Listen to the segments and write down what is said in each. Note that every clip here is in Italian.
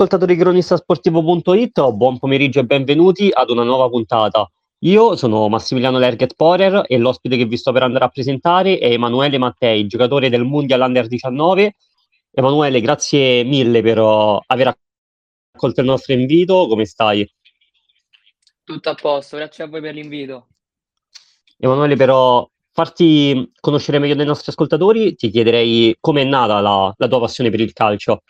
ascoltatori di cronistasportivo.it, buon pomeriggio e benvenuti ad una nuova puntata. Io sono Massimiliano Lerget Porer e l'ospite che vi sto per andare a presentare è Emanuele Mattei, giocatore del Mondial Under 19. Emanuele, grazie mille per uh, aver accolto il nostro invito, come stai? Tutto a posto, grazie a voi per l'invito. Emanuele, però farti conoscere meglio dei nostri ascoltatori, ti chiederei come è nata la, la tua passione per il calcio.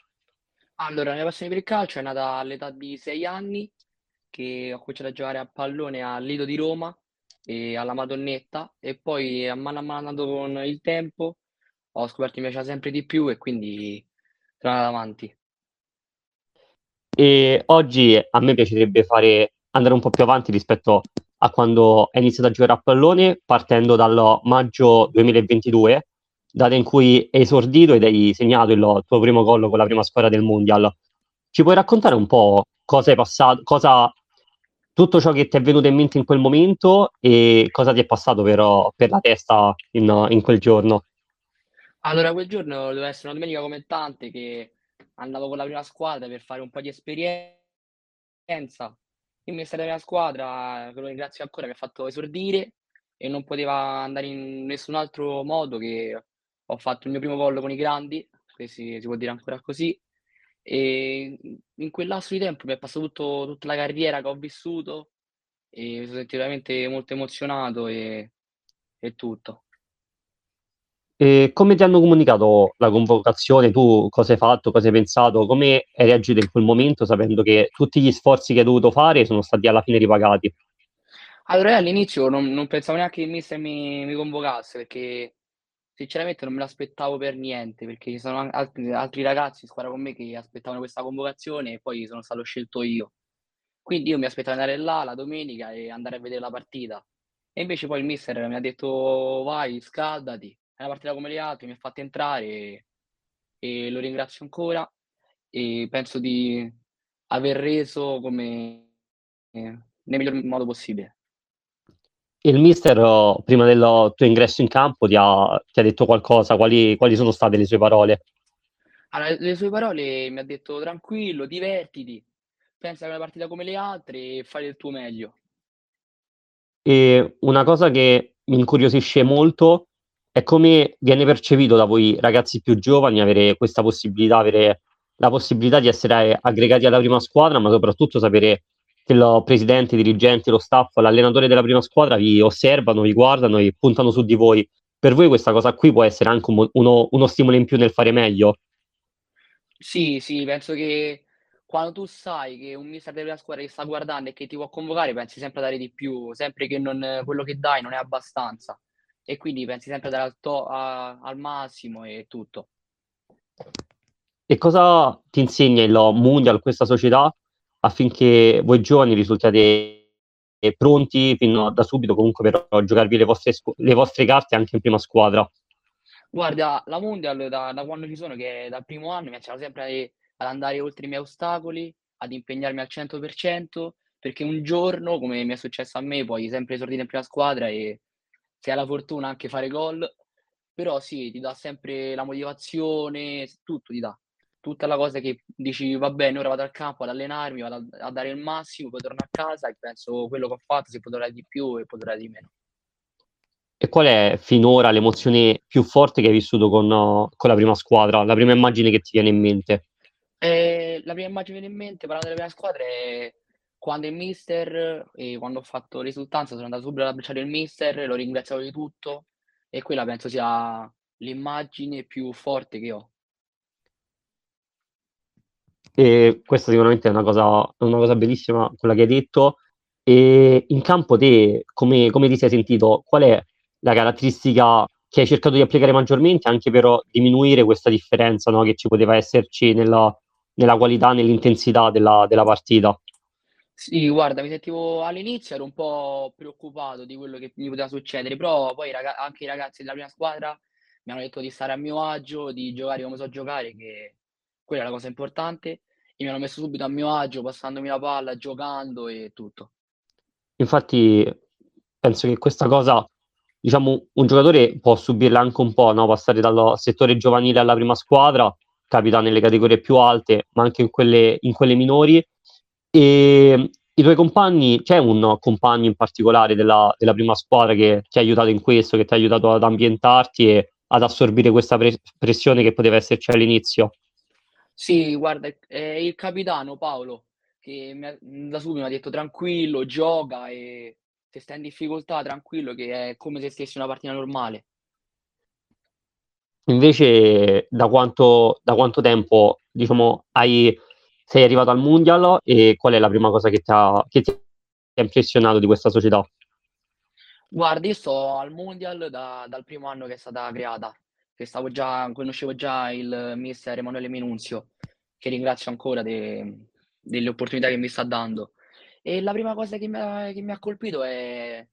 Allora, la mia passione per il calcio è nata all'età di sei anni, che ho cominciato a giocare a pallone al Lido di Roma e alla Madonnetta e poi a mano a mano con il tempo ho scoperto che mi piaceva sempre di più e quindi sono andato avanti. E oggi a me piacerebbe fare, andare un po' più avanti rispetto a quando hai iniziato a giocare a pallone, partendo dal maggio 2022 data in cui hai esordito ed hai segnato il tuo primo gol con la prima squadra del Mondial. Ci puoi raccontare un po' cosa hai passato, cosa tutto ciò che ti è venuto in mente in quel momento e cosa ti è passato per, per la testa in, in, quel giorno? Allora, quel giorno doveva essere una domenica come tante che andavo con la prima squadra per fare un po' di esperienza. Il mister della mia squadra, che lo ringrazio ancora, mi ha fatto esordire e non poteva andare in nessun altro modo che ho fatto il mio primo gol con i grandi, si, si può dire ancora così, e in quel lasso di tempo mi è passato tutto, tutta la carriera che ho vissuto e mi sono sentito veramente molto emozionato e, e tutto. E come ti hanno comunicato la convocazione? Tu cosa hai fatto, cosa hai pensato, come hai reagito in quel momento sapendo che tutti gli sforzi che hai dovuto fare sono stati alla fine ripagati? Allora all'inizio non, non pensavo neanche che il mister mi, mi convocasse perché Sinceramente non me l'aspettavo per niente, perché ci sono altri, altri ragazzi in squadra con me che aspettavano questa convocazione e poi sono stato scelto io. Quindi io mi aspettavo di andare là la domenica e andare a vedere la partita. E invece poi il mister mi ha detto vai, scaldati, è una partita come le altre, mi ha fatto entrare e, e lo ringrazio ancora e penso di aver reso come eh, nel miglior modo possibile il mister, oh, prima del tuo ingresso in campo, ti ha, ti ha detto qualcosa? Quali, quali, sono state le sue parole? Allora, le sue parole mi ha detto tranquillo, divertiti, pensa a una partita come le altre e fai del tuo meglio. E una cosa che mi incuriosisce molto è come viene percepito da voi ragazzi più giovani avere questa possibilità, avere la possibilità di essere aggregati alla prima squadra, ma soprattutto sapere il presidente, i dirigenti, lo staff, l'allenatore della prima squadra vi osservano, vi guardano e puntano su di voi. Per voi questa cosa qui può essere anche un, uno, uno stimolo in più nel fare meglio? Sì, sì, penso che quando tu sai che un mister della squadra ti sta guardando e che ti può convocare, pensi sempre a dare di più, sempre che non, quello che dai non è abbastanza. E quindi pensi sempre a dare al, to- a, al massimo e tutto. E cosa ti insegna il Mundial, questa società, affinché voi giovani risultiate pronti fino da subito comunque per giocarvi le vostre, le vostre carte anche in prima squadra? Guarda, la Mondial da, da quando ci sono, che dal primo anno, mi piaceva sempre ad andare oltre i miei ostacoli, ad impegnarmi al 100%, perché un giorno, come mi è successo a me, puoi sempre esordire in prima squadra e se hai la fortuna anche fare gol, però sì, ti dà sempre la motivazione, tutto ti dà tutta la cosa che dici va bene, ora vado al campo ad allenarmi, vado a, a dare il massimo, poi torno a casa e penso quello che ho fatto si potrà di più e potrà di meno. E qual è finora l'emozione più forte che hai vissuto con, con la prima squadra? La prima immagine che ti viene in mente? Eh, la prima immagine che viene in mente parlando della prima squadra è quando il mister e quando ho fatto risultanza sono andato subito ad abbracciare il mister, lo ringraziavo di tutto e quella penso sia l'immagine più forte che ho. E questa sicuramente è una cosa, una cosa bellissima, quella che hai detto. E in campo te come, come ti sei sentito? Qual è la caratteristica che hai cercato di applicare maggiormente anche per diminuire questa differenza no, che ci poteva esserci nella, nella qualità, nell'intensità della, della, partita? Sì, guarda, mi sentivo all'inizio, ero un po' preoccupato di quello che mi poteva succedere, però poi raga- anche i ragazzi della prima squadra mi hanno detto di stare a mio agio, di giocare come so giocare, che quella è la cosa importante e mi hanno messo subito a mio agio, passandomi la palla, giocando e tutto. Infatti, penso che questa cosa, diciamo, un giocatore può subirla anche un po', no? passare dal settore giovanile alla prima squadra, capita nelle categorie più alte, ma anche in quelle, in quelle minori. E i tuoi compagni, c'è un compagno in particolare della, della, prima squadra che ti ha aiutato in questo, che ti ha aiutato ad ambientarti e ad assorbire questa pre- pressione che poteva esserci all'inizio? Sì, guarda, è il capitano Paolo che mi ha, da subito mi ha detto tranquillo, gioca e se stai in difficoltà tranquillo che è come se stessi una partita normale. Invece da quanto, da quanto tempo diciamo, hai, sei arrivato al Mundial e qual è la prima cosa che ti ha, che ti ha impressionato di questa società? Guarda, io sto al Mundial da, dal primo anno che è stata creata, che stavo già, conoscevo già il mister Emanuele Menunzio, che ringrazio ancora de, delle opportunità che mi sta dando. E la prima cosa che mi ha, che mi ha colpito è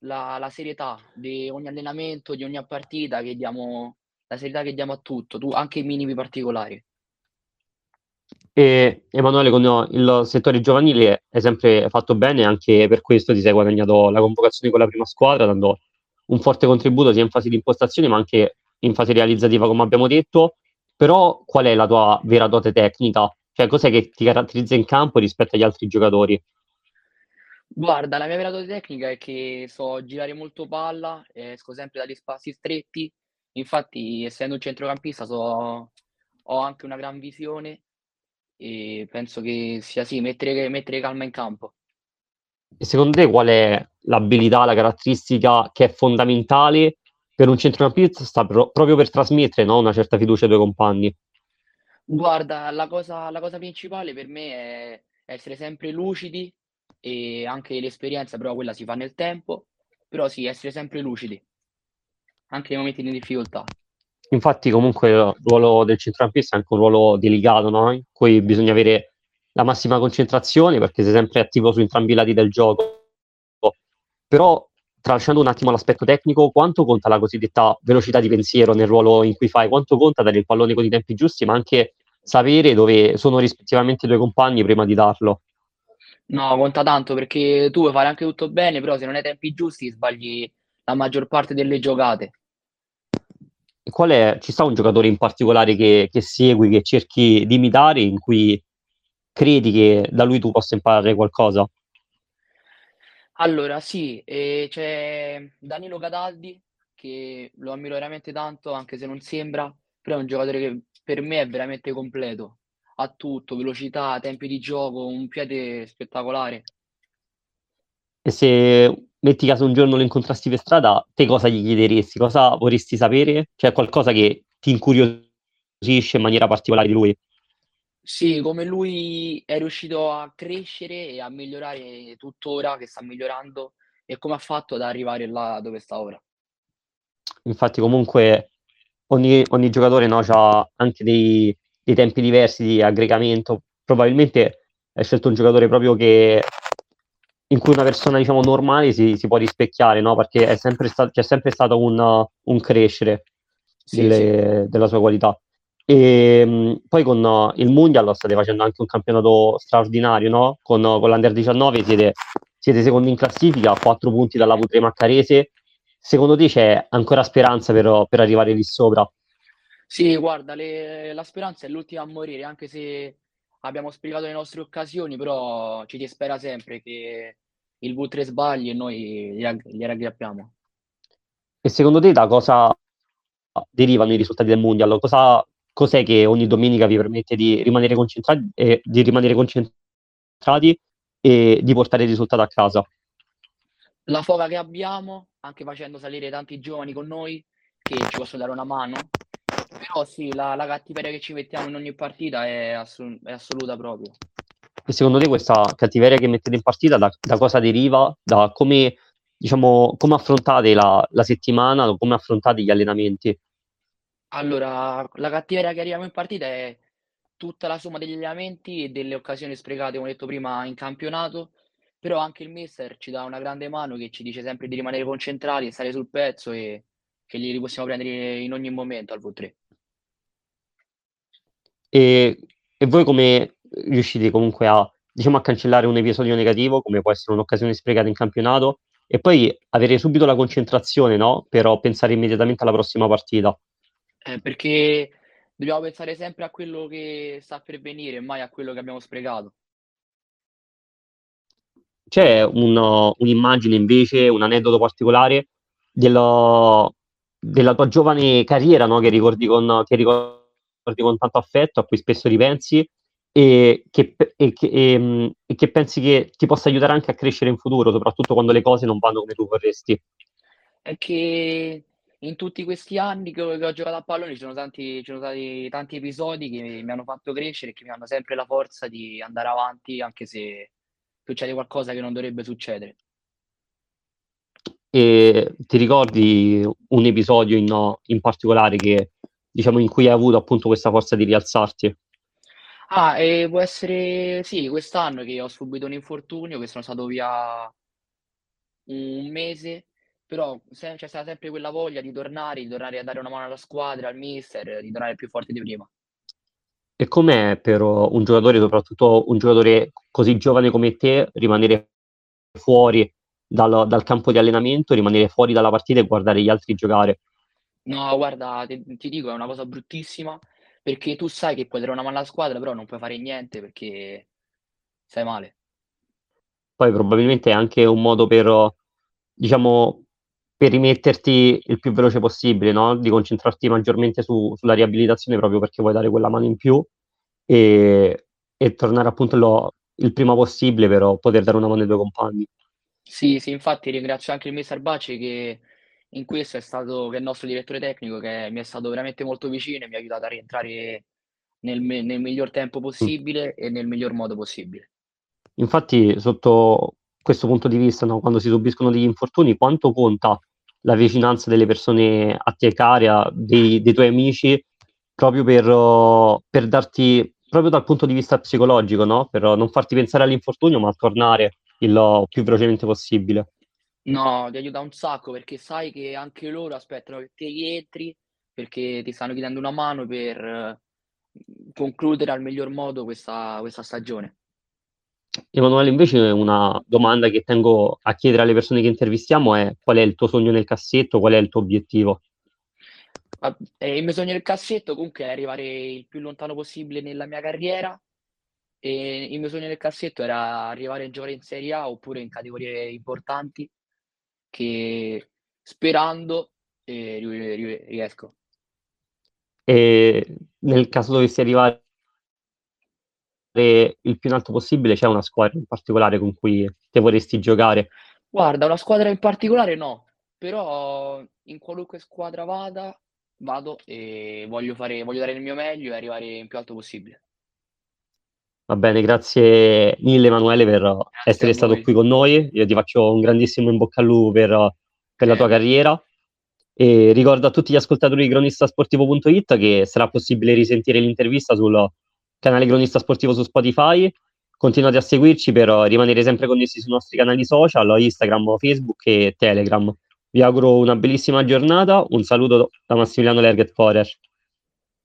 la, la, serietà di ogni allenamento, di ogni partita, che diamo, la serietà che diamo a tutto, tu, anche i minimi particolari. E Emanuele, con il settore giovanile è sempre fatto bene, anche per questo ti sei guadagnato la convocazione con la prima squadra, dando un forte contributo sia in fase di impostazione ma anche in fase realizzativa, come abbiamo detto. Però qual è la tua vera dote tecnica? Cioè, cos'è che ti caratterizza in campo rispetto agli altri giocatori? Guarda, la mia vera dote tecnica è che so girare molto palla, esco sempre dagli spazi stretti. Infatti, essendo un centrocampista, so, ho anche una gran visione e penso che sia sì, mettere, mettere calma in campo. E secondo te qual è l'abilità, la caratteristica che è fondamentale per un centrocampista pro- proprio per trasmettere no, una certa fiducia ai tuoi compagni? Guarda, la cosa, la cosa principale per me è essere sempre lucidi e anche l'esperienza, però quella si fa nel tempo, però sì, essere sempre lucidi, anche nei momenti di difficoltà. Infatti, comunque, il ruolo del centrocampista è anche un ruolo delicato, no? In cui bisogna avere la massima concentrazione perché sei sempre attivo su entrambi i lati del gioco. Però, tralasciando un attimo l'aspetto tecnico, quanto conta la cosiddetta velocità di pensiero nel ruolo in cui fai? Quanto conta dare il pallone con i tempi giusti, ma anche sapere dove sono rispettivamente i tuoi compagni prima di darlo? No, conta tanto perché tu puoi fare anche tutto bene, però se non hai tempi giusti sbagli la maggior parte delle giocate qual è, ci sta un giocatore in particolare che, che segui, che cerchi di imitare, in cui credi che da lui tu possa imparare qualcosa? Allora, sì, eh, c'è Danilo Cataldi che lo ammiro veramente tanto, anche se non sembra, però è un giocatore che per me è veramente completo. Ha tutto, velocità, tempi di gioco, un piede spettacolare. E se metti caso un giorno lo incontrassi per strada, te cosa gli chiederesti? Cosa vorresti sapere? C'è qualcosa che ti incuriosisce in maniera particolare di lui? Sì, come lui è riuscito a crescere e a migliorare tuttora, che sta migliorando, e come ha fatto ad arrivare là dove sta ora. Infatti, comunque, ogni, ogni giocatore no, ha anche dei, dei tempi diversi di aggregamento. Probabilmente hai scelto un giocatore proprio che in cui una persona diciamo normale si, si può rispecchiare, no? Perché è sempre sta- c'è sempre stato un, un crescere sì, delle, sì. della sua qualità. E mh, poi con uh, il Mundial state facendo anche un campionato straordinario, no? Con, uh, con l'Under 19 siete, siete secondi in classifica, a 4 punti dalla V3 Maccarese. Secondo te c'è ancora speranza per, per arrivare lì sopra? Sì, guarda, le, la speranza è l'ultima a morire, anche se abbiamo sprecato le nostre occasioni, però ci dispera sempre che il V3 sbagli e noi gli raggrappiamo. E secondo te da cosa derivano i risultati del Mondial? Cosa, cos'è che ogni domenica vi permette di rimanere concentrati, eh, di rimanere concentrati e di portare il risultato a casa? La foga che abbiamo, anche facendo salire tanti giovani con noi, che ci possono dare una mano, però sì, la, la cattiveria che ci mettiamo in ogni partita è, assolut- è assoluta proprio. E secondo te questa cattiveria che mettete in partita da, da cosa deriva? Da come, diciamo, come affrontate la, la settimana, come affrontate gli allenamenti? Allora, la cattiveria che arriviamo in partita è tutta la somma degli allenamenti e delle occasioni sprecate, come detto prima, in campionato, però anche il mister ci dà una grande mano che ci dice sempre di rimanere concentrati, stare sul pezzo e che li possiamo prendere in ogni momento al V3. E, e voi come riuscite comunque a, diciamo, a cancellare un episodio negativo, come può essere un'occasione sprecata in campionato, e poi avere subito la concentrazione, no? Per pensare immediatamente alla prossima partita. Eh, perché dobbiamo pensare sempre a quello che sta per venire, mai a quello che abbiamo sprecato. C'è un, un'immagine invece, un aneddoto particolare dello, della tua giovane carriera, no? che, ricordi con, che ricordi con tanto affetto, a cui spesso ripensi, e che, e, che, e, e che, pensi che ti possa aiutare anche a crescere in futuro, soprattutto quando le cose non vanno come tu vorresti? È che in tutti questi anni che ho, che ho giocato a pallone ci sono, tanti, ci sono stati tanti episodi che mi hanno fatto crescere e che mi hanno sempre la forza di andare avanti anche se succede qualcosa che non dovrebbe succedere. E ti ricordi un episodio in, in particolare che, diciamo, in cui hai avuto appunto questa forza di rialzarti? Ah, e può essere sì, quest'anno che ho subito un infortunio, che sono stato via un mese, però se- c'è stata sempre quella voglia di tornare, di tornare a dare una mano alla squadra, al mister, di tornare più forte di prima. E com'è per un giocatore, soprattutto un giocatore così giovane come te, rimanere fuori dal, dal campo di allenamento, rimanere fuori dalla partita e guardare gli altri giocare? No, guarda, ti, ti dico, è una cosa bruttissima perché tu sai che puoi dare una mano alla squadra, però non puoi fare niente perché stai male. Poi probabilmente è anche un modo per, diciamo, per rimetterti il più veloce possibile, no? Di concentrarti maggiormente su, sulla riabilitazione proprio perché vuoi dare quella mano in più e, e tornare appunto lo, il prima possibile per poter dare una mano ai tuoi compagni. Sì, sì, infatti ringrazio anche il mister Bacci che in questo è stato, che è il nostro direttore tecnico, che mi è stato veramente molto vicino e mi ha aiutato a rientrare nel, nel miglior tempo possibile mm. e nel miglior modo possibile. Infatti, sotto questo punto di vista, no, quando si subiscono degli infortuni, quanto conta la vicinanza delle persone a te care, dei, dei tuoi amici, proprio per, per, darti, proprio dal punto di vista psicologico, no? per non farti pensare all'infortunio, ma tornare il più velocemente possibile. No, ti aiuta un sacco perché sai che anche loro aspettano che te rientri perché ti stanno chiedendo una mano per mhmm, concludere al miglior modo questa, questa stagione. Emanuele, invece una domanda che tengo a chiedere alle persone che intervistiamo è qual è il tuo sogno nel cassetto, qual è il tuo obiettivo? Il mio sogno nel cassetto comunque è arrivare il più lontano possibile nella mia carriera e il mio sogno nel cassetto era arrivare a giocare in Serie A oppure in categorie importanti che sperando eh, riesco. E nel caso dovessi arrivare il più in alto possibile, c'è una squadra in particolare con cui te vorresti giocare? Guarda, una squadra in particolare no, però in qualunque squadra vada, vado e voglio, fare, voglio dare il mio meglio e arrivare in più alto possibile. Va bene, grazie mille Emanuele per grazie essere stato qui con noi. Io ti faccio un grandissimo in bocca al lupo per, per la tua carriera. E ricordo a tutti gli ascoltatori di cronistasportivo.it che sarà possibile risentire l'intervista sul canale Cronista Sportivo su Spotify. Continuate a seguirci per rimanere sempre connessi sui nostri canali social, Instagram, Facebook e Telegram. Vi auguro una bellissima giornata. Un saluto da Massimiliano Lerget Forer.